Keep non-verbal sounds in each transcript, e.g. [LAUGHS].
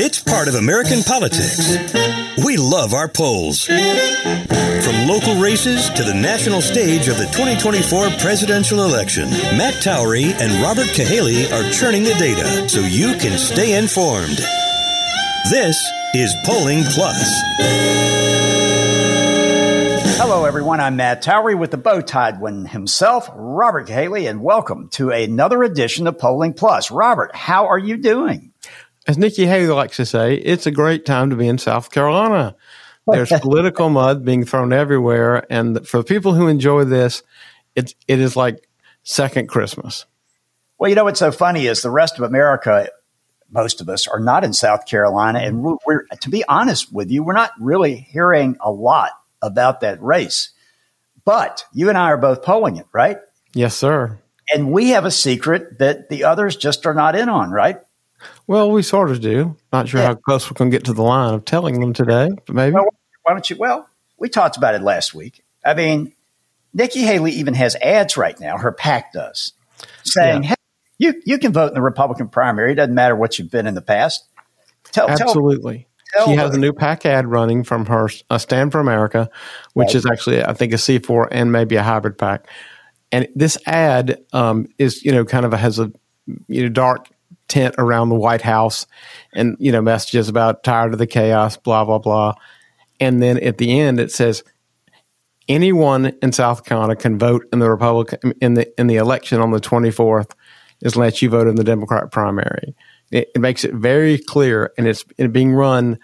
It's part of American politics. We love our polls. From local races to the national stage of the 2024 presidential election, Matt Towery and Robert Cahaly are churning the data so you can stay informed. This is Polling Plus. Hello, everyone. I'm Matt Towery with the bow tied one himself, Robert Cahaly, and welcome to another edition of Polling Plus. Robert, how are you doing? as Nikki Haley likes to say, it's a great time to be in South Carolina. There's [LAUGHS] political mud being thrown everywhere, and for people who enjoy this, it it is like second Christmas. Well, you know what's so funny is the rest of America, most of us are not in South Carolina, and we're, we're to be honest with you, we're not really hearing a lot about that race. But you and I are both polling it, right? Yes, sir. And we have a secret that the others just are not in on, right? Well, we sort of do. Not sure yeah. how close we're going to get to the line of telling them today, but maybe. Well, why don't you? Well, we talked about it last week. I mean, Nikki Haley even has ads right now. Her PAC does, saying, yeah. "Hey, you you can vote in the Republican primary. It doesn't matter what you've been in the past." Tell, Absolutely. She has a new PAC ad running from her uh, Stand for America, which right. is actually, I think, a C4 and maybe a hybrid PAC. And this ad um, is, you know, kind of a, has a you know dark tent around the White House and, you know, messages about tired of the chaos, blah, blah, blah. And then at the end, it says, anyone in South Carolina can vote in the Republican in the in the election on the 24th as let you vote in the Democrat primary. It, it makes it very clear, and it's, being run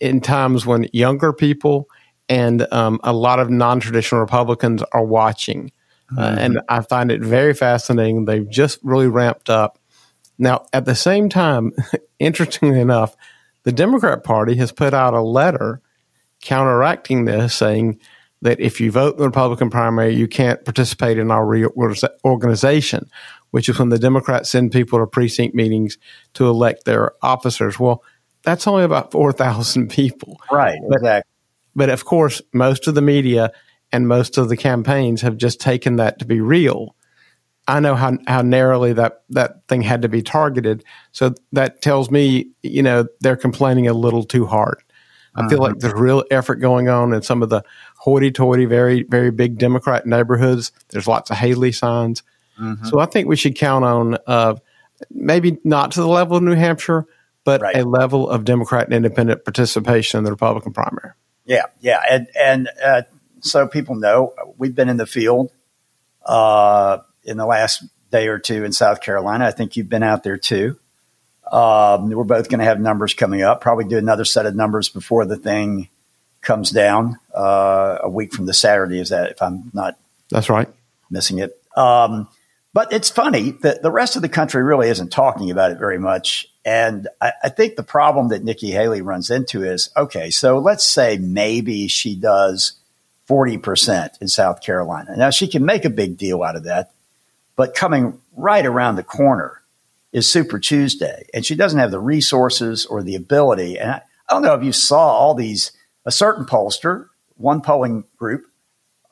in times when younger people and um, a lot of non-traditional Republicans are watching. Uh, mm-hmm. Uh, and I find it very fascinating. They've just really ramped up now, at the same time, [LAUGHS] interestingly enough, the Democrat Party has put out a letter counteracting this, saying that if you vote in the Republican primary, you can't participate in our reorganization, which is when the Democrats send people to precinct meetings to elect their officers. Well, that's only about 4,000 [LAUGHS] people. Right, but, exactly. But of course, most of the media and most of the campaigns have just taken that to be real. I know how, how narrowly that, that thing had to be targeted. So that tells me, you know, they're complaining a little too hard. I feel like uh-huh. there's real effort going on in some of the hoity-toity, very, very big Democrat neighborhoods. There's lots of Haley signs. Mm-hmm. So I think we should count on uh, maybe not to the level of New Hampshire, but right. a level of Democrat and independent participation in the Republican primary. Yeah, yeah, and and uh, so people know we've been in the field. Uh, in the last day or two in South Carolina. I think you've been out there too. Um, we're both going to have numbers coming up. Probably do another set of numbers before the thing comes down uh, a week from the Saturday. Is that if I'm not? That's right. Missing it. Um, but it's funny that the rest of the country really isn't talking about it very much. And I, I think the problem that Nikki Haley runs into is okay, so let's say maybe she does 40% in South Carolina. Now, she can make a big deal out of that. But coming right around the corner is Super Tuesday, and she doesn't have the resources or the ability. And I, I don't know if you saw all these, a certain pollster, one polling group,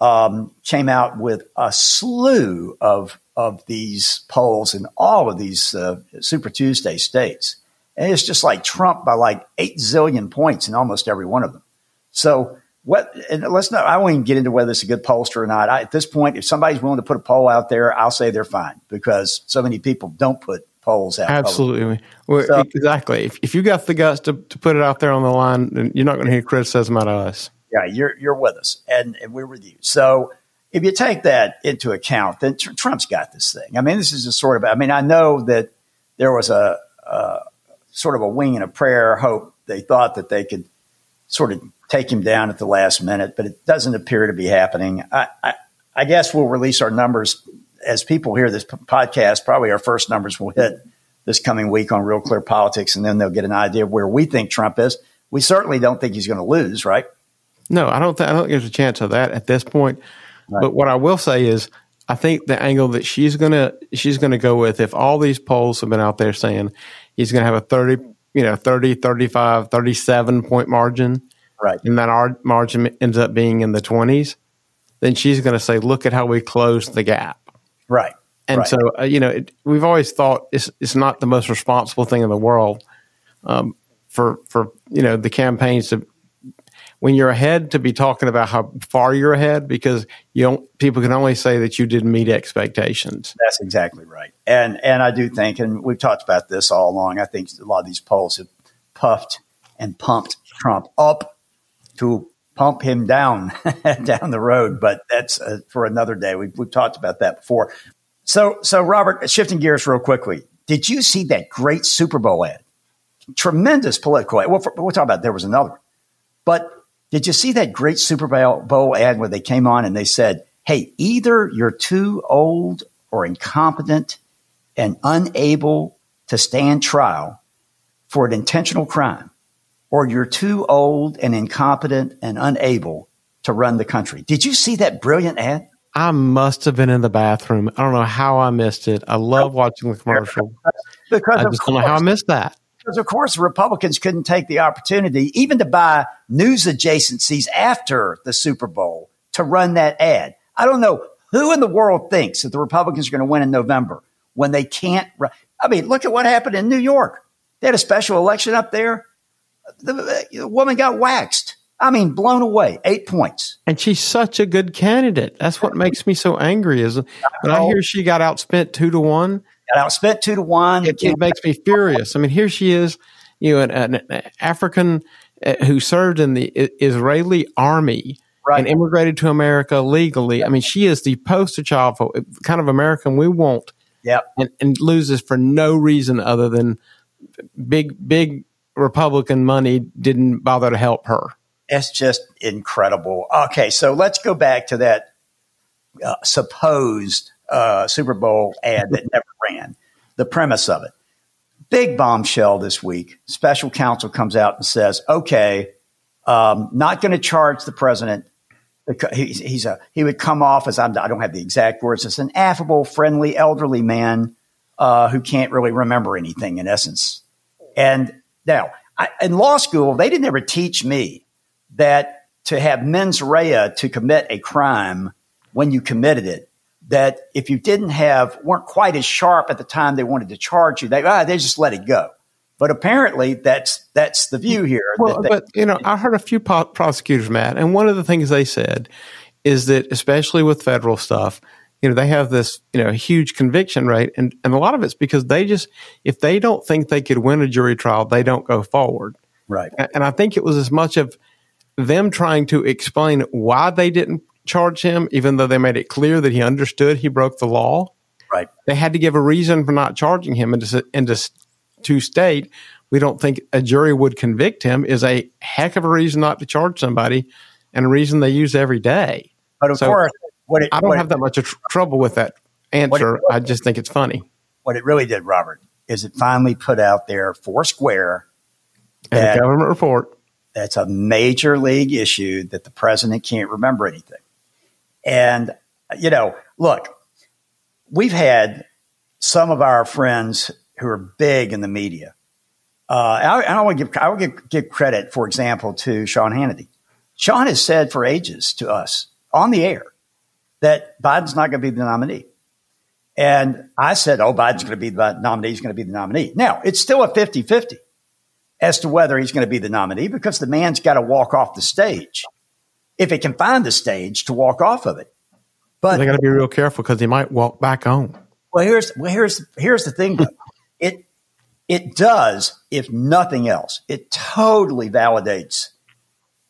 um, came out with a slew of, of these polls in all of these uh, Super Tuesday states. And it's just like Trump by like eight zillion points in almost every one of them. So what and let's not I won't even get into whether it's a good pollster or not. I, at this point, if somebody's willing to put a poll out there, I'll say they're fine because so many people don't put polls out. Absolutely. Well, so, exactly. If, if you got the guts to, to put it out there on the line, then you're not going to hear criticism out of us. Yeah, you're you're with us, and, and we're with you. So if you take that into account, then tr- Trump's got this thing. I mean, this is a sort of. I mean, I know that there was a, a sort of a wing and a prayer hope. They thought that they could sort of take him down at the last minute, but it doesn't appear to be happening. I, I, I guess we'll release our numbers as people hear this podcast. Probably our first numbers will hit this coming week on Real Clear Politics, and then they'll get an idea of where we think Trump is. We certainly don't think he's going to lose, right? No, I don't. Th- I don't think there's a chance of that at this point. Right. But what I will say is, I think the angle that she's gonna she's gonna go with, if all these polls have been out there saying he's going to have a 30, you know, 30, 35, 37 point margin, right, and that our margin ends up being in the twenties, then she's going to say, look at how we closed the gap, right. And right. so, uh, you know, it, we've always thought it's it's not the most responsible thing in the world um, for for you know the campaigns to when you're ahead to be talking about how far you're ahead because you don't people can only say that you didn't meet expectations. That's exactly right. And and I do think and we've talked about this all along. I think a lot of these polls have puffed and pumped Trump up to pump him down [LAUGHS] down the road, but that's uh, for another day. We've, we've talked about that before. So so Robert, shifting gears real quickly. Did you see that great Super Bowl ad? Tremendous political ad. Well, we'll talk about there was another. But did you see that great Super Bowl ad where they came on and they said, hey, either you're too old or incompetent and unable to stand trial for an intentional crime, or you're too old and incompetent and unable to run the country. Did you see that brilliant ad? I must have been in the bathroom. I don't know how I missed it. I love watching the commercial. because I just don't know how I missed that. Because, of course, Republicans couldn't take the opportunity even to buy news adjacencies after the Super Bowl to run that ad. I don't know who in the world thinks that the Republicans are going to win in November when they can't. I mean, look at what happened in New York. They had a special election up there. The, the woman got waxed. I mean, blown away, eight points. And she's such a good candidate. That's what makes me so angry. Is when I hear she got outspent two to one got outspent two to one. It, it makes me furious. I mean, here she is, you know, an, an African uh, who served in the Israeli army right. and immigrated to America legally. I mean, she is the poster child for kind of American we want. Yeah, and, and loses for no reason other than big, big Republican money didn't bother to help her. It's just incredible. Okay, so let's go back to that uh, supposed uh, Super Bowl ad that never [LAUGHS] The premise of it. Big bombshell this week. Special counsel comes out and says, okay, um, not going to charge the president. He's, he's, a, he would come off as, I'm, I don't have the exact words, as an affable, friendly, elderly man uh, who can't really remember anything in essence. And now, I, in law school, they didn't ever teach me that to have mens rea to commit a crime when you committed it that if you didn't have weren't quite as sharp at the time they wanted to charge you, they ah, they just let it go. But apparently, that's that's the view here. Well, but you know, I heard a few po- prosecutors, Matt, and one of the things they said is that, especially with federal stuff, you know, they have this you know huge conviction rate, and and a lot of it's because they just if they don't think they could win a jury trial, they don't go forward. Right. And I think it was as much of them trying to explain why they didn't charge him, even though they made it clear that he understood he broke the law. Right. They had to give a reason for not charging him, and to, and to, to state we don't think a jury would convict him is a heck of a reason not to charge somebody, and a reason they use every day. But of so course, what it, I don't have it, that much tr- trouble with that answer. It, I just think it's funny. What it really did, Robert, is it finally put out there four square and a government report. That's a major league issue that the president can't remember anything. And, you know, look, we've had some of our friends who are big in the media. Uh, I, I want to give, I give, give credit, for example, to Sean Hannity. Sean has said for ages to us on the air that Biden's not going to be the nominee. And I said, oh, Biden's going to be the nominee. He's going to be the nominee. Now, it's still a 50 50 as to whether he's going to be the nominee because the man's got to walk off the stage if it can find the stage to walk off of it. But they got to be real careful because he might walk back on. Well, here's well here's here's the thing. it it does, if nothing else, it totally validates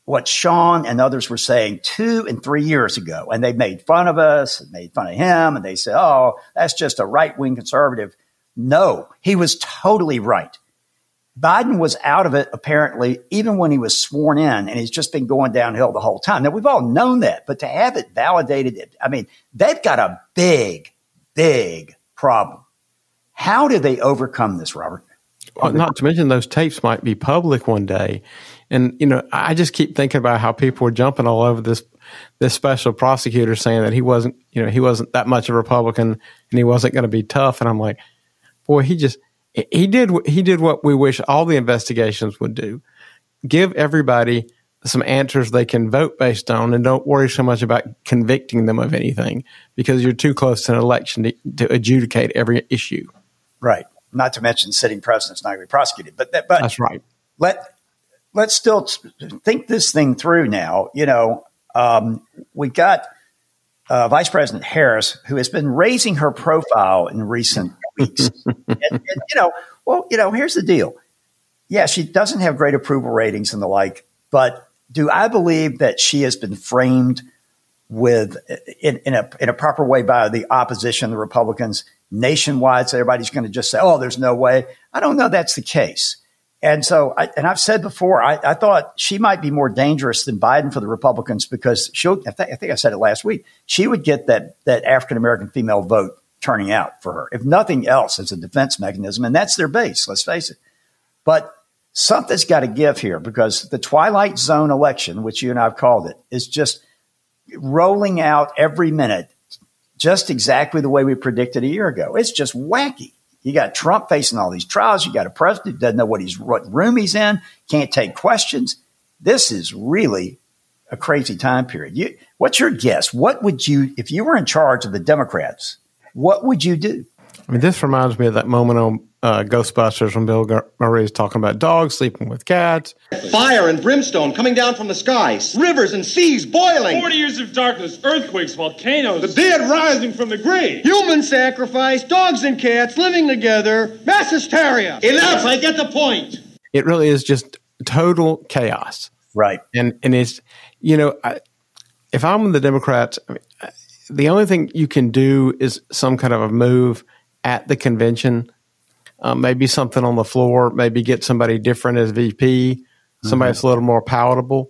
what Sean and others were saying two and three years ago. And they made fun of us, and made fun of him, and they said, "Oh, that's just a right wing conservative." No, he was totally right. Biden was out of it apparently even when he was sworn in and he's just been going downhill the whole time. Now we've all known that, but to have it validated, I mean, they've got a big, big problem How do they overcome this, Robert? Well, not to mention those tapes might be public one day. And, you know, I just keep thinking about how people were jumping all over this this special prosecutor saying that he wasn't, you know, he wasn't that much of a Republican and he wasn't going to be tough. And I'm like, boy, he just he did he did what we wish all the investigations would do: give everybody some answers they can vote based on, and don't worry so much about convicting them of anything because you're too close to an election to, to adjudicate every issue. Right. Not to mention sitting president's not going to be prosecuted, but that, but that's right. Let let's still think this thing through now. You know, um, we got uh, Vice President Harris, who has been raising her profile in recent weeks. [LAUGHS] and, and, you know, well, you know, here's the deal. Yeah, she doesn't have great approval ratings and the like, but do I believe that she has been framed with in, in a in a proper way by the opposition, the Republicans nationwide? So everybody's going to just say, "Oh, there's no way." I don't know that's the case. And so, I, and I've said before, I, I, thought she might be more dangerous than Biden for the Republicans because she'll, I, th- I think I said it last week, she would get that, that African American female vote turning out for her, if nothing else, as a defense mechanism. And that's their base, let's face it. But something's got to give here because the Twilight Zone election, which you and I've called it, is just rolling out every minute, just exactly the way we predicted a year ago. It's just wacky. You got Trump facing all these trials. You got a president who doesn't know what he's what room he's in, can't take questions. This is really a crazy time period. You, what's your guess? What would you, if you were in charge of the Democrats, what would you do? I mean, this reminds me of that moment on uh, Ghostbusters when Bill Murray is talking about dogs sleeping with cats. Fire and brimstone coming down from the skies, rivers and seas boiling. 40 years of darkness, earthquakes, volcanoes. The dead rising from the grave. Human sacrifice, dogs and cats living together, mass hysteria. Enough, I get the point. It really is just total chaos. Right. And, and it's, you know, I, if I'm the Democrats, I mean, the only thing you can do is some kind of a move at the convention, um, maybe something on the floor, maybe get somebody different as VP, somebody mm-hmm. that's a little more palatable.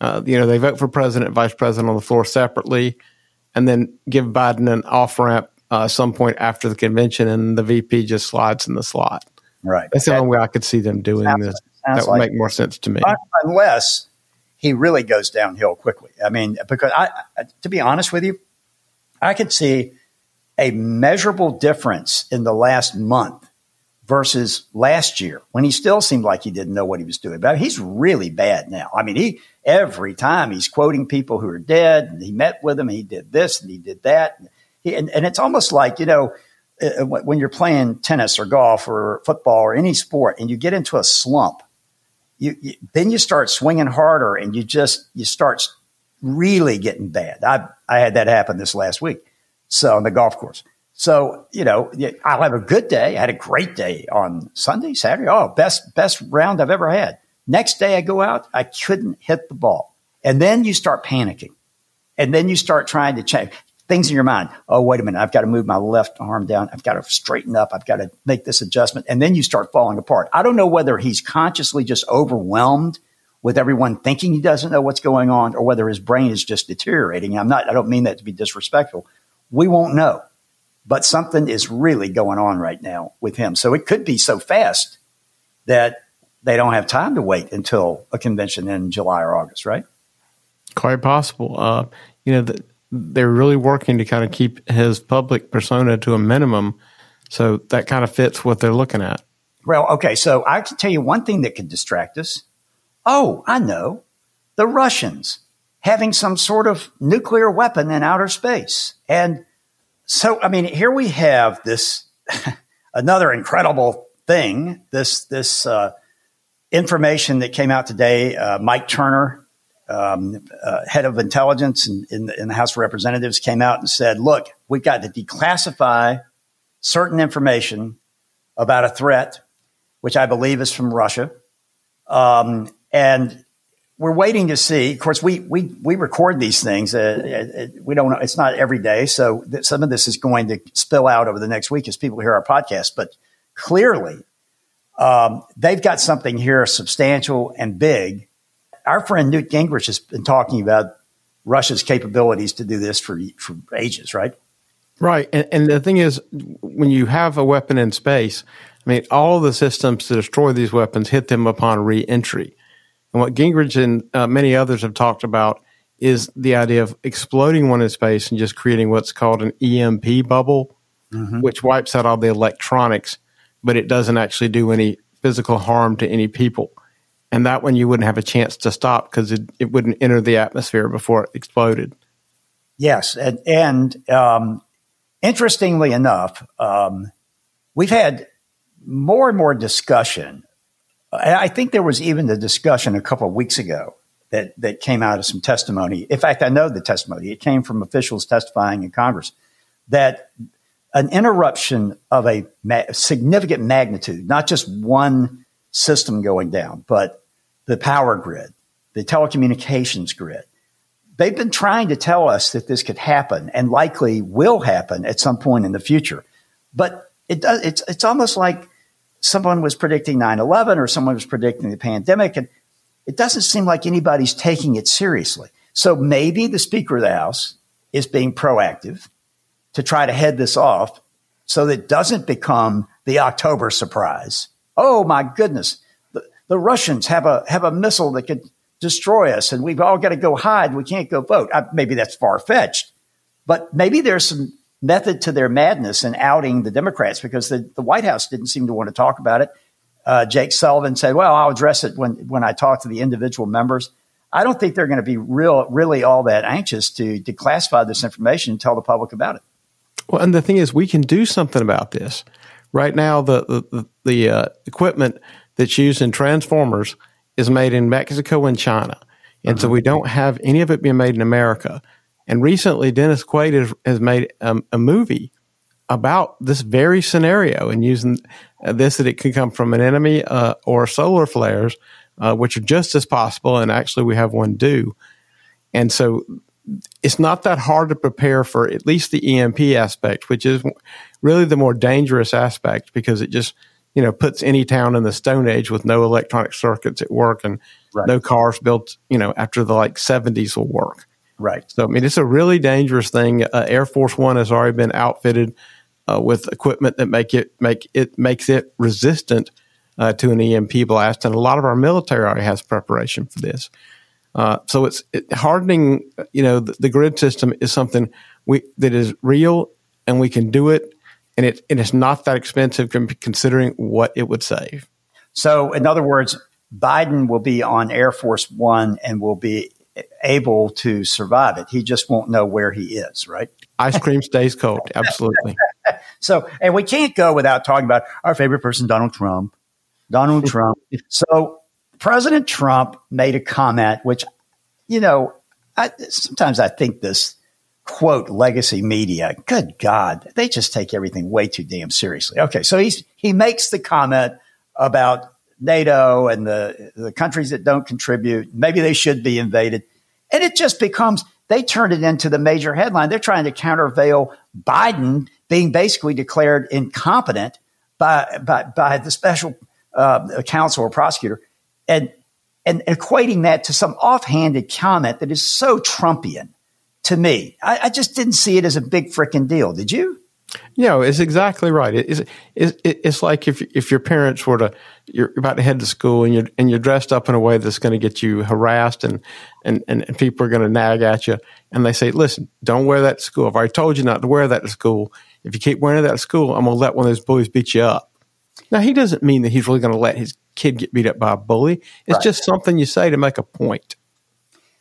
Uh, you know, they vote for president, vice president on the floor separately, and then give Biden an off ramp uh, some point after the convention, and the VP just slides in the slot. Right. That's the only way I could see them doing sounds, this. Sounds that would like make more sense to me. Unless he really goes downhill quickly. I mean, because I, to be honest with you, I could see a measurable difference in the last month versus last year when he still seemed like he didn't know what he was doing. But he's really bad now. I mean, he every time he's quoting people who are dead, and he met with them, he did this and he did that, he, and, and it's almost like you know uh, uh, when you're playing tennis or golf or football or any sport, and you get into a slump. You, you, then you start swinging harder and you just you start really getting bad. I I had that happen this last week. So on the golf course. So, you know, I'll have a good day. I had a great day on Sunday, Saturday. Oh, best, best round I've ever had. Next day I go out, I couldn't hit the ball. And then you start panicking. And then you start trying to change things in your mind. Oh, wait a minute. I've got to move my left arm down. I've got to straighten up. I've got to make this adjustment. And then you start falling apart. I don't know whether he's consciously just overwhelmed with everyone thinking he doesn't know what's going on or whether his brain is just deteriorating. I'm not, I don't mean that to be disrespectful. We won't know, but something is really going on right now with him. So it could be so fast that they don't have time to wait until a convention in July or August, right? Quite possible. Uh, you know, the, they're really working to kind of keep his public persona to a minimum. So that kind of fits what they're looking at. Well, okay. So I can tell you one thing that could distract us Oh, I know. The Russians having some sort of nuclear weapon in outer space. And so, I mean, here we have this [LAUGHS] another incredible thing. This this uh, information that came out today. Uh, Mike Turner, um, uh, head of intelligence in, in, the, in the House of Representatives, came out and said, "Look, we've got to declassify certain information about a threat, which I believe is from Russia." Um, and we're waiting to see. Of course, we we we record these things. Uh, uh we don't. know. It's not every day, so th- some of this is going to spill out over the next week as people hear our podcast. But clearly, um, they've got something here substantial and big. Our friend Newt Gingrich has been talking about Russia's capabilities to do this for for ages, right? Right. And, and the thing is, when you have a weapon in space, I mean, all the systems to destroy these weapons hit them upon re-entry. And what Gingrich and uh, many others have talked about is the idea of exploding one in space and just creating what's called an EMP bubble, mm-hmm. which wipes out all the electronics, but it doesn't actually do any physical harm to any people. And that one you wouldn't have a chance to stop because it, it wouldn't enter the atmosphere before it exploded. Yes. And, and um, interestingly enough, um, we've had more and more discussion. I think there was even the discussion a couple of weeks ago that, that came out of some testimony. In fact, I know the testimony. It came from officials testifying in Congress that an interruption of a ma- significant magnitude, not just one system going down, but the power grid, the telecommunications grid. They've been trying to tell us that this could happen and likely will happen at some point in the future. But it does, it's, it's almost like someone was predicting 9-11 or someone was predicting the pandemic. And it doesn't seem like anybody's taking it seriously. So maybe the Speaker of the House is being proactive to try to head this off so that it doesn't become the October surprise. Oh my goodness. The, the Russians have a, have a missile that could destroy us and we've all got to go hide. We can't go vote. I, maybe that's far fetched, but maybe there's some method to their madness in outing the Democrats because the, the White House didn't seem to want to talk about it. Uh, Jake Sullivan said, well, I'll address it when, when I talk to the individual members. I don't think they're going to be real, really all that anxious to declassify this information and tell the public about it. Well, and the thing is, we can do something about this. Right now, the the, the uh, equipment that's used in transformers is made in Mexico and China, and uh-huh. so we don't have any of it being made in America. And recently, Dennis Quaid has, has made um, a movie about this very scenario and using uh, this that it could come from an enemy uh, or solar flares, uh, which are just as possible. And actually, we have one due. And so it's not that hard to prepare for at least the EMP aspect, which is really the more dangerous aspect because it just you know puts any town in the Stone Age with no electronic circuits at work and right. no cars built you know after the like seventies will work. Right. So I mean, it's a really dangerous thing. Uh, Air Force One has already been outfitted uh, with equipment that make it make it makes it resistant uh, to an EMP blast, and a lot of our military already has preparation for this. Uh, so it's it, hardening. You know, the, the, grid system is something we that is real, and we can do it, and it and it's not that expensive considering what it would save. So, in other words, Biden will be on Air Force One and will be able to survive it. He just won't know where he is, right? Ice cream stays cold. Absolutely. [LAUGHS] so, and we can't go without talking about our favorite person, Donald Trump. Donald Trump. So, President Trump made a comment, which, you know, I, sometimes I think this quote legacy media, good God, they just take everything way too damn seriously. Okay, so he's he makes the comment about NATO and the the countries that don't contribute, maybe they should be invaded, and it just becomes they turned it into the major headline. They're trying to countervail Biden being basically declared incompetent by by, by the special uh, counsel or prosecutor and and equating that to some offhanded comment that is so Trumpian to me. I, I just didn't see it as a big freaking deal. Did you? No, it's exactly right. It's, it's, it's like if if your parents were to you're about to head to school and you're and you're dressed up in a way that's going to get you harassed and, and and people are going to nag at you and they say, "Listen, don't wear that to school. I've already told you not to wear that to school. If you keep wearing that to school, I'm going to let one of those bullies beat you up." Now he doesn't mean that he's really going to let his kid get beat up by a bully. It's right. just something you say to make a point.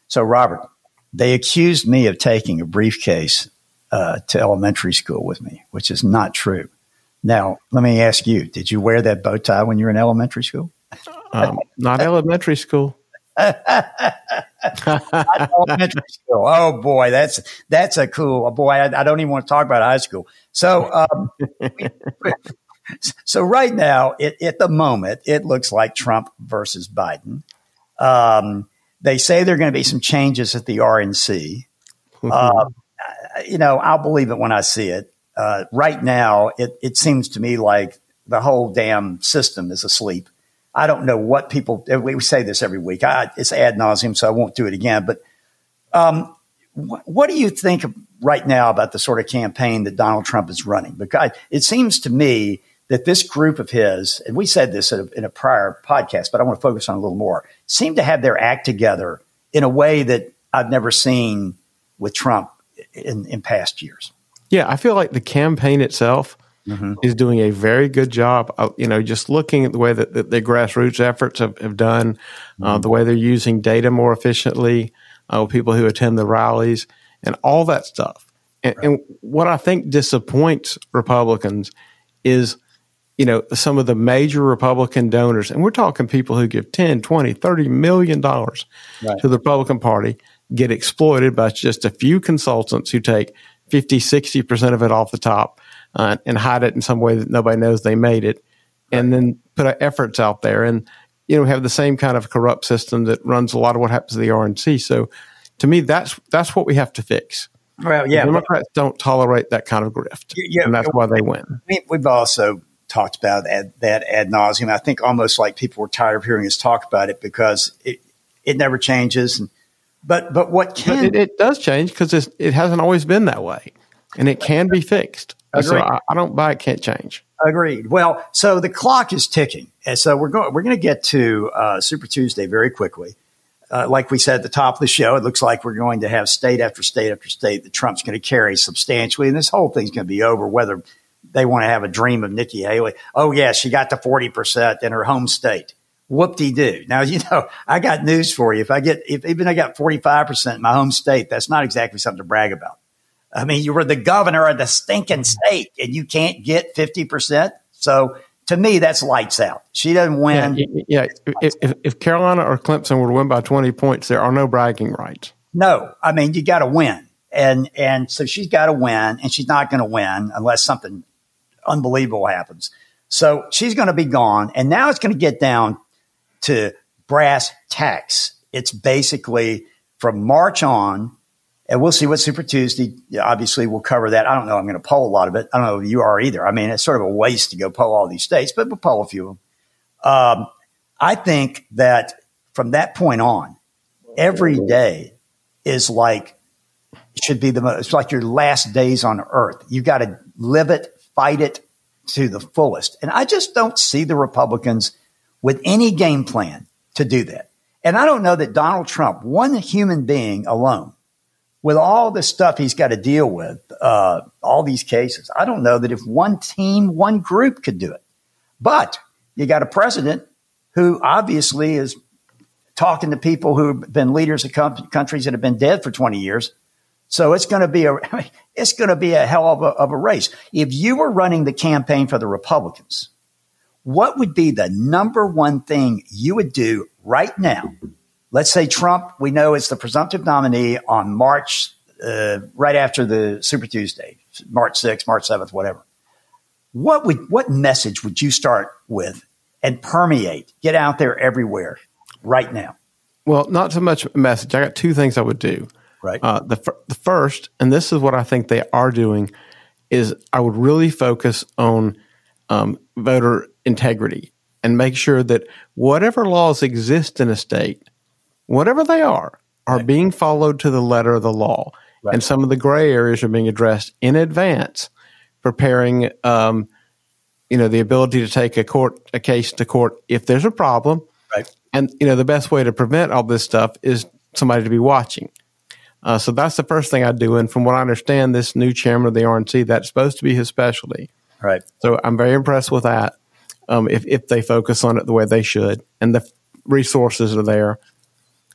So, Robert, they accused me of taking a briefcase uh, to elementary school with me, which is not true. Now, let me ask you: Did you wear that bow tie when you were in elementary school? Um, not elementary school. [LAUGHS] [LAUGHS] elementary school. Oh boy, that's that's a cool oh boy. I, I, don't even want to talk about high school. So, um, [LAUGHS] so right now, it, at the moment, it looks like Trump versus Biden. Um, they say there are going to be some changes at the RNC. Mm-hmm. Uh, you know, I'll believe it when I see it. Uh, right now, it, it seems to me like the whole damn system is asleep. I don't know what people. We say this every week. I, it's ad nauseum, so I won't do it again. But um, wh- what do you think right now about the sort of campaign that Donald Trump is running? Because it seems to me that this group of his, and we said this in a, in a prior podcast, but I want to focus on a little more, seem to have their act together in a way that I've never seen with Trump in, in past years. Yeah, I feel like the campaign itself mm-hmm. is doing a very good job. Of, you know, just looking at the way that the, the grassroots efforts have, have done, uh, mm-hmm. uh, the way they're using data more efficiently, uh, people who attend the rallies, and all that stuff. And, right. and what I think disappoints Republicans is you know, some of the major Republican donors, and we're talking people who give 10, 20, 30 million dollars right. to the Republican Party, get exploited by just a few consultants who take 50, 60% of it off the top uh, and hide it in some way that nobody knows they made it, and then put efforts out there. And, you know, have the same kind of corrupt system that runs a lot of what happens to the RNC. So to me, that's, that's what we have to fix. Well, yeah. The Democrats don't tolerate that kind of grift. Yeah, and that's why they win. We've also talked about ad, that ad nauseum. I think almost like people were tired of hearing us talk about it because it it never changes. And, but but what can but it, it, does change because it hasn't always been that way, and it can be fixed. So I, I, don't buy it can't change. Agreed. Well, so the clock is ticking, and so we're going we're going to get to uh, Super Tuesday very quickly. Uh, like we said at the top of the show, it looks like we're going to have state after state after state that Trump's going to carry substantially, and this whole thing's going to be over whether they want to have a dream of Nikki Haley. Oh, yeah, she got to 40% in her home state. Whoop de doo. Now, you know, I got news for you. If I get, if even I got 45% in my home state, that's not exactly something to brag about. I mean, you were the governor of the stinking mm-hmm. state and you can't get 50%. So to me, that's lights out. She doesn't win. Yeah. yeah. If, if, if, Carolina or Clemson were to win by 20 points, there are no bragging rights. No. I mean, you got to win. And, and so she's got to win and she's not going to win unless something unbelievable happens. So she's going to be gone. And now it's going to get down to brass tacks. It's basically from March on, and we'll see what Super Tuesday, obviously, we'll cover that. I don't know. I'm going to poll a lot of it. I don't know if you are either. I mean, it's sort of a waste to go poll all these states, but we'll poll a few of them. Um, I think that from that point on, every day is like, should be the most, it's like your last days on earth. You got to live it, fight it to the fullest. And I just don't see the Republicans with any game plan to do that. And I don't know that Donald Trump, one human being alone, with all the stuff he's got to deal with, uh, all these cases, I don't know that if one team, one group could do it. But you got a president who obviously is talking to people who've been leaders of countries that have been dead for 20 years so it's going to be a, [LAUGHS] it's going to be a hell of a, of a race. If you were running the campaign for the Republicans, what would be the number one thing you would do right now? Let's say Trump, we know is the presumptive nominee on March, uh, right after the Super Tuesday, March 6th, March 7th, whatever. What would, what message would you start with and permeate, get out there everywhere right now? Well, not so much message. I got two things I would do. Right. Uh, the f- the first, and this is what I think they are doing, is I would really focus on um, voter integrity and make sure that whatever laws exist in a state, whatever they are, are right. being followed to the letter of the law, right. and some of the gray areas are being addressed in advance, preparing. Um, you know the ability to take a court a case to court if there's a problem, right? And you know the best way to prevent all this stuff is somebody to be watching. Uh, so that's the first thing I do. And from what I understand, this new chairman of the RNC, that's supposed to be his specialty. Right. So I'm very impressed with that. Um, if, if they focus on it the way they should and the resources are there.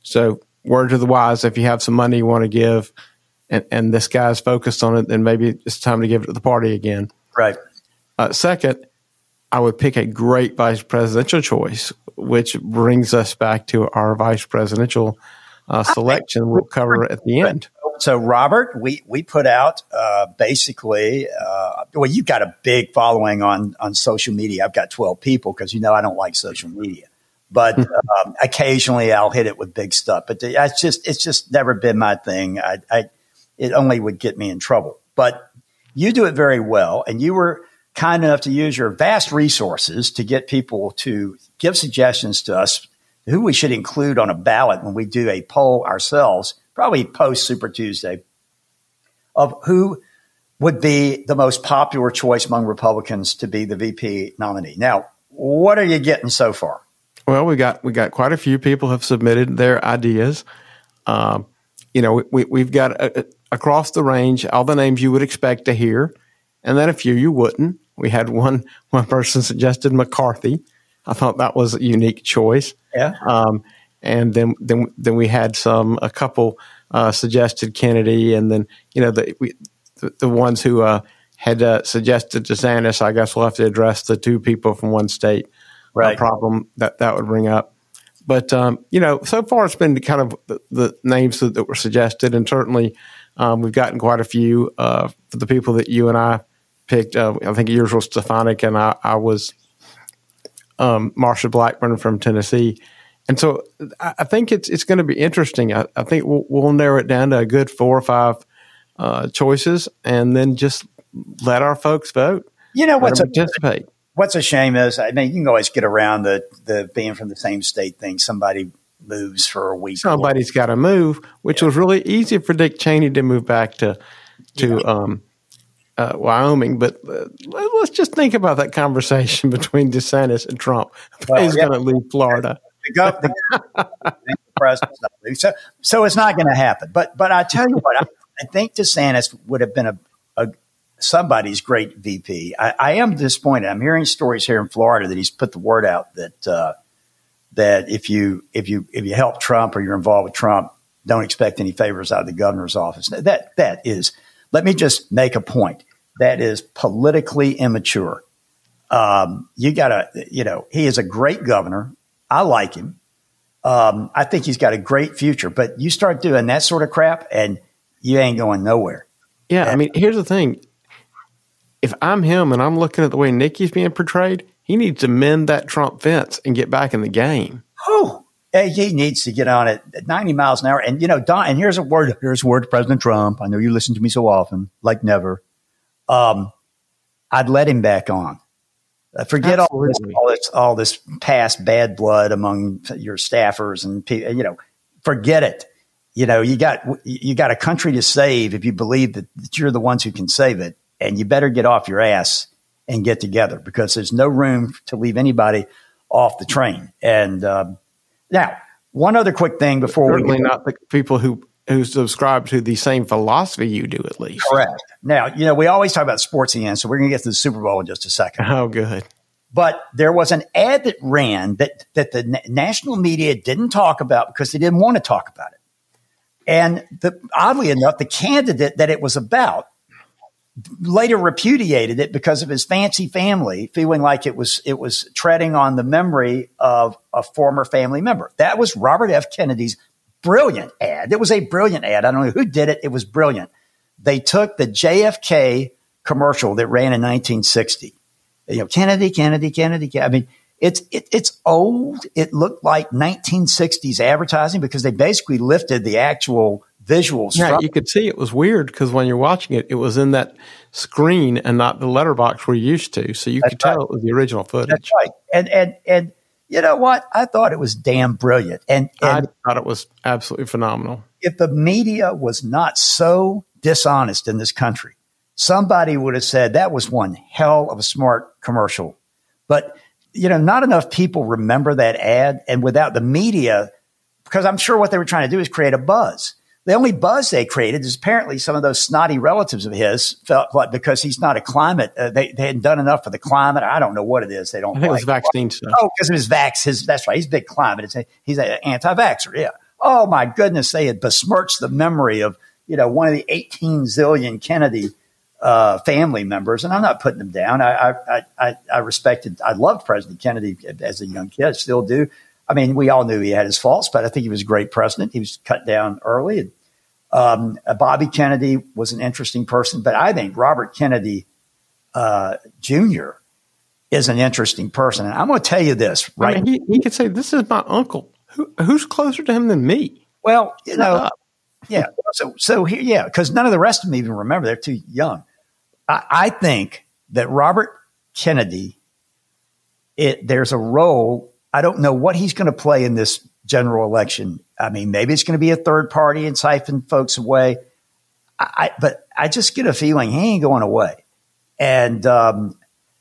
So word to the wise, if you have some money you want to give and, and this guy's focused on it, then maybe it's time to give it to the party again. Right. Uh, second, I would pick a great vice presidential choice, which brings us back to our vice presidential uh, selection we'll cover at the end. So, Robert, we, we put out uh, basically, uh, well, you've got a big following on, on social media. I've got 12 people because you know I don't like social media. But um, occasionally I'll hit it with big stuff. But the, it's just it's just never been my thing. I, I it only would get me in trouble. But you do it very well, and you were kind enough to use your vast resources to get people to give suggestions to us who we should include on a ballot when we do a poll ourselves, probably post Super Tuesday. of who would be the most popular choice among Republicans to be the VP nominee. Now, what are you getting so far? Well, we got we got quite a few people have submitted their ideas. Um, you know, we, we've got a, a, across the range all the names you would expect to hear, and then a few you wouldn't. We had one one person suggested McCarthy. I thought that was a unique choice. Yeah. Um, and then then then we had some a couple uh, suggested Kennedy, and then you know the we, the, the ones who uh, had uh, suggested DeSantis. I guess we'll have to address the two people from one state right. problem that that would bring up. But um, you know, so far it's been kind of the, the names that, that, were suggested, and certainly um, we've gotten quite a few uh, for the people that you and I picked. Uh, I think yours was Stefanik, and I, I was um, Marsha Blackburn from Tennessee. And so I, think it's it's going to be interesting. I, I think we'll, we'll, narrow it down to a good four or five uh, choices, and then just let our folks vote. You know what's participate what's a shame is, I mean, you can always get around the the being from the same state thing. Somebody moves for a week. Somebody's got to move, which yeah. was really easy for Dick Cheney to move back to to yeah. um, uh, Wyoming. But uh, let's just think about that conversation [LAUGHS] between DeSantis and Trump. Well, He's yeah. going to leave Florida. The, the president's So, so it's not going to happen. But but I tell you what, I, I think DeSantis would have been a, a somebody's great VP. I, I, am disappointed. I'm hearing stories here in Florida that he's put the word out that uh, that if you if you if you help Trump or you're involved with Trump, don't expect any favors out of the governor's office. That that is. Let me just make a point. That is politically immature. Um, you got to, you know, he is a great governor. I like him. Um, I think he's got a great future. But you start doing that sort of crap, and you ain't going nowhere. Yeah, and, I mean, here's the thing: if I'm him and I'm looking at the way Nikki's being portrayed, he needs to mend that Trump fence and get back in the game. Oh, he needs to get on it at 90 miles an hour. And, you know, Don, and here's a word, here's a word to President Trump. I know you listen to me so often, like never. Um, I'd let him back on. Uh, forget all this, all this, all this past bad blood among your staffers and people, you know, forget it. You know, you got, you got a country to save if you believe that, that you're the ones who can save it and you better get off your ass and get together because there's no room to leave anybody off the train. And um, now, one other quick thing before certainly we not the people who who subscribe to the same philosophy you do, at least. Correct. Now, you know, we always talk about sports in the end, so we're going to get to the Super Bowl in just a second. Oh, good. But there was an ad that ran that that the national media didn't talk about because they didn't want to talk about it. And the, oddly enough, the candidate that it was about later repudiated it because of his fancy family, feeling like it was it was treading on the memory of a former family member. That was Robert F. Kennedy's brilliant ad. It was a brilliant ad. I don't know who did it. It was brilliant. They took the JFK commercial that ran in 1960. You know, Kennedy, Kennedy, Kennedy. I mean, it's it, it's old. It looked like 1960s advertising because they basically lifted the actual visuals. Yeah, you could see it was weird because when you're watching it, it was in that screen and not the letterbox we're used to. So you That's could right. tell it was the original footage. That's right. And and and you know what? I thought it was damn brilliant. And, and I thought it was absolutely phenomenal. If the media was not so dishonest in this country, somebody would have said that was one hell of a smart commercial. But you know, not enough people remember that ad, and without the media, because I'm sure what they were trying to do is create a buzz the only buzz they created is apparently some of those snotty relatives of his felt like because he's not a climate, uh, they, they hadn't done enough for the climate. I don't know what it is. They don't. I think like. it was vaccine stuff. Oh, because of his vax. His that's right. He's big climate. It's a, he's an anti-vaxxer. Yeah. Oh my goodness, they had besmirched the memory of you know one of the 18 zillion Kennedy uh, family members, and I'm not putting them down. I, I I I respected. I loved President Kennedy as a young kid. Still do. I mean, we all knew he had his faults, but I think he was a great president. He was cut down early. And, um, Bobby Kennedy was an interesting person, but I think Robert Kennedy uh, Jr. is an interesting person. And I'm going to tell you this, right? I mean, he, he, could say, This is my uncle. Who, who's closer to him than me? Well, you know, yeah. So, so here, yeah, because none of the rest of them even remember. They're too young. I, I think that Robert Kennedy, it, there's a role I don't know what he's going to play in this general election. I mean, maybe it's going to be a third party and siphon folks away. I, but I just get a feeling he ain't going away, and um,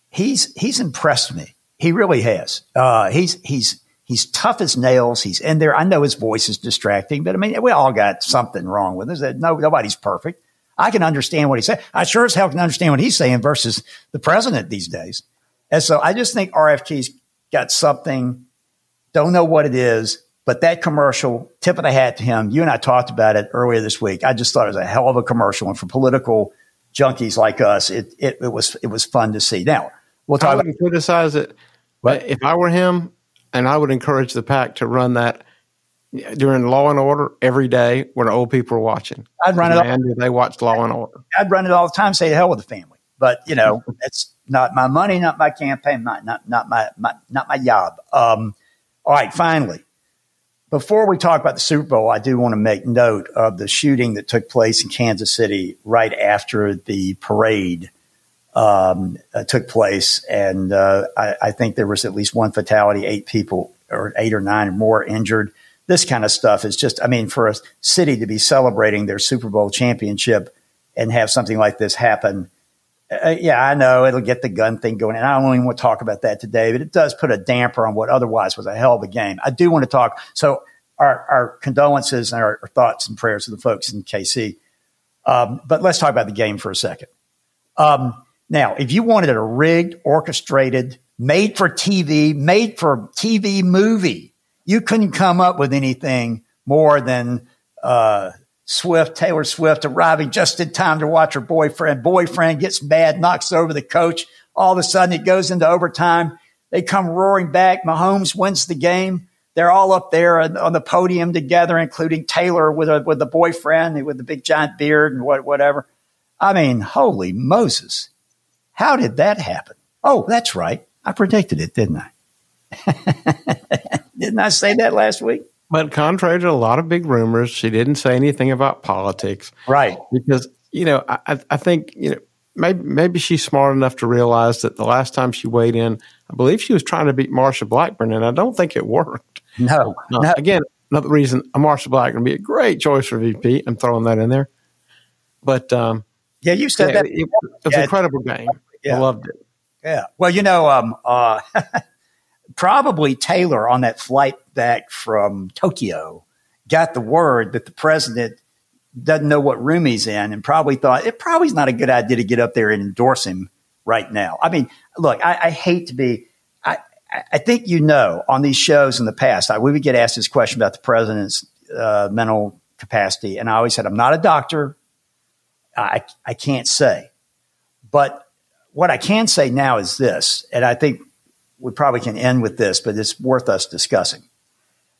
he's he's impressed me. He really has. Uh, he's he's he's tough as nails. He's in there. I know his voice is distracting, but I mean, we all got something wrong with us. No, nobody's perfect. I can understand what he's saying. I sure as hell can understand what he's saying versus the president these days. And so I just think RFK's got something. Don't know what it is, but that commercial, tip of the hat to him. You and I talked about it earlier this week. I just thought it was a hell of a commercial, and for political junkies like us, it it, it was it was fun to see. Now we'll talk. I wouldn't about- criticize it, but if I were him, and I would encourage the PAC to run that during Law and Order every day when old people are watching. I'd run it. And they watch Law and Order. I'd run it all the time. Say the hell with the family, but you know [LAUGHS] it's not my money, not my campaign, not not not my, my not my job. Um, all right, finally, before we talk about the Super Bowl, I do want to make note of the shooting that took place in Kansas City right after the parade um, uh, took place, and uh, I, I, think there was at least one fatality, eight people or eight or nine or more injured. This kind of stuff is just, I mean, for a city to be celebrating their Super Bowl championship and have something like this happen. Uh, yeah, I know it'll get the gun thing going, and I don't even want to talk about that today, but it does put a damper on what otherwise was a hell of a game. I do want to talk. So, our, our condolences and our, our, thoughts and prayers to the folks in KC. Um, but let's talk about the game for a second. Um, now, if you wanted a rigged, orchestrated, made for TV, made for TV movie, you couldn't come up with anything more than uh, Swift, Taylor Swift, arriving just in time to watch her boyfriend. Boyfriend gets mad, knocks over the coach. All of a sudden, it goes into overtime. They come roaring back. Mahomes wins the game. They're all up there on the podium together, including Taylor with a, with the boyfriend with the big giant beard and what, whatever. I mean, holy Moses. How did that happen? Oh, that's right. I predicted it, didn't I? [LAUGHS] didn't I say that last week? But contrary to a lot of big rumors, she didn't say anything about politics. Right. Because, you know, I, I think, you know, maybe, maybe she's smart enough to realize that the last time she weighed in, I believe she was trying to beat Marsha Blackburn, and I don't think it worked. No. Uh, no. Again, another reason Marsha Blackburn would be a great choice for VP. I'm throwing that in there. But, um, yeah, you said yeah, that. It, it, was yeah, an incredible game. Yeah. I loved it. Yeah. Well, you know, um, uh, [LAUGHS] probably Taylor on that flight back from Tokyo got the word that the president doesn't know what room he's in and probably thought it probably is not a good idea to get up there and endorse him right now. I mean, look, I, I hate to be, I, think you know on these shows in the past, I, we would get asked this question about the president's uh, mental capacity. And I always said, I'm not a doctor. I, I can't say. But what I can say now is this, and I think we probably can end with this, but it's worth us discussing.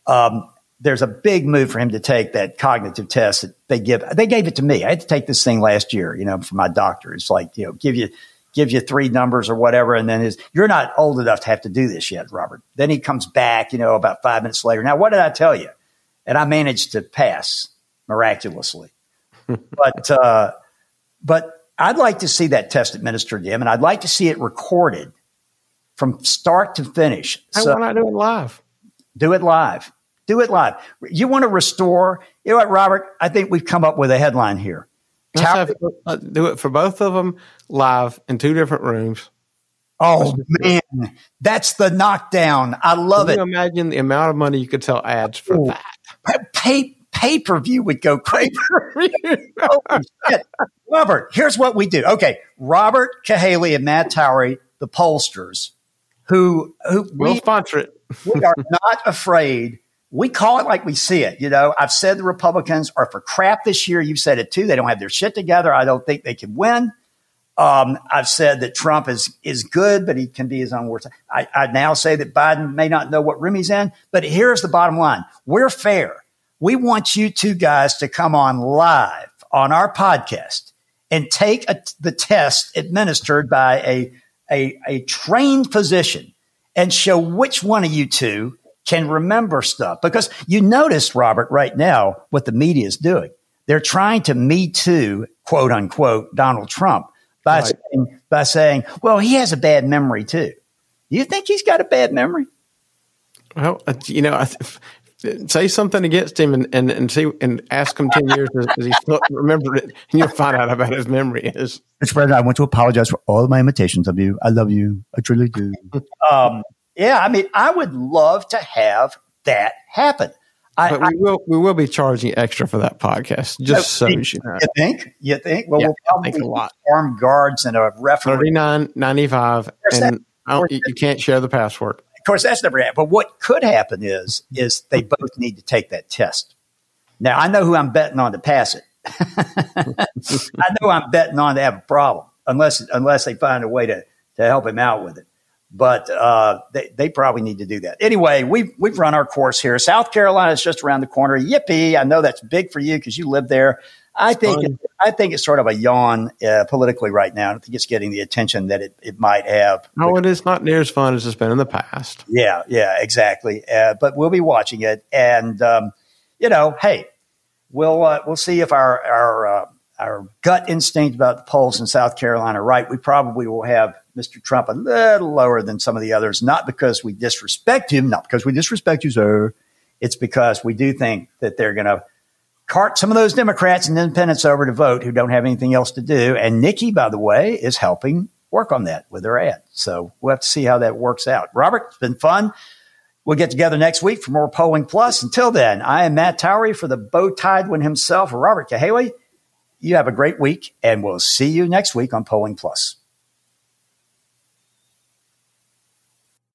Um, there's a big move for him to take that cognitive test that they give. They gave it to me. I had to take this thing last year, you know, for my doctor. It's like, you know, give you, give you three numbers or whatever. And then his, you're not old enough to have to do this yet, Robert. Then he comes back, you know, about five minutes later. Now, what did I tell you? And I managed to pass miraculously. [LAUGHS] but, uh, but I'd like to see that test administered to him and I'd like to see it recorded from start to finish. I so, want to do it live. Do it live. Do it live. You want to restore, you know what, Robert? I think we've come up with a headline here. Have, uh, do it for both of them live in two different rooms. Oh man, that's the knockdown. I love it. Can it. imagine the amount of money you could sell ads for Ooh. that. Pay pay per view would go crazy. [LAUGHS] [LAUGHS] Robert, here's what we do. Okay, Robert Cahaly and Matt Towery, the pollsters, who who we'll we, sponsor it. [LAUGHS] we are not afraid. We call it like we see it. You know, I've said the Republicans are for crap this year. You've said it too. They don't have their shit together. I don't think they can win. Um, I've said that Trump is is good, but he can be his own worst. I, I now say that Biden may not know what room he's in. But here's the bottom line: we're fair. We want you two guys to come on live on our podcast and take a, the test administered by a a, a trained physician and show which one of you two can remember stuff. Because you notice, Robert, right now, what the media is doing. They're trying to me too, quote unquote, Donald Trump by, right. saying, by saying, well, he has a bad memory too. Do you think he's got a bad memory? Well, uh, you know, say something against him and, and, and see and ask him ten years does, does he still remember it, and you'll find out how bad his memory is. Mr. President, I want to apologize for all of my imitations of you. I love you. I truly do. um, yeah, I mean, I would love to have that happen. I, but we I, will we will be charging extra for that podcast, just so you, you know. You think? You think? Well, yeah, we'll probably think a lot. armed guards and a referee. Thirty nine ninety five, and you, you can't share the password. Of course, that's never happened. But what could happen is is they both need to take that test. Now, I know who I'm betting on to pass it. [LAUGHS] I know I'm betting on to have a problem unless unless they find a way to to help him out with it but uh, they, they probably need to do that. Anyway, we've, we've run our course here. South Carolina is just around the corner. Yippee. I know that's big for you because you live there. I think it, I think it's sort of a yawn uh, politically right now. I don't think it's getting the attention that it, it might have. No, it is not near as fun as it's been in the past. Yeah, yeah, exactly. Uh, but we'll be watching it, and um, you know, hey, we'll uh, we'll see if our our uh, our gut instinct about the polls in South Carolina right. We probably will have Mr. Trump a little lower than some of the others, not because we disrespect him, not because we disrespect you, sir. It's because we do think that they're going to cart some of those Democrats and independents over to vote who don't have anything else to do. And Nikki, by the way, is helping work on that with her ad. So we'll have to see how that works out. Robert, it's been fun. We'll get together next week for more Polling Plus. Until then, I am Matt Towery for the bow tied one himself, Robert Cahaly. You have a great week, and we'll see you next week on Polling Plus.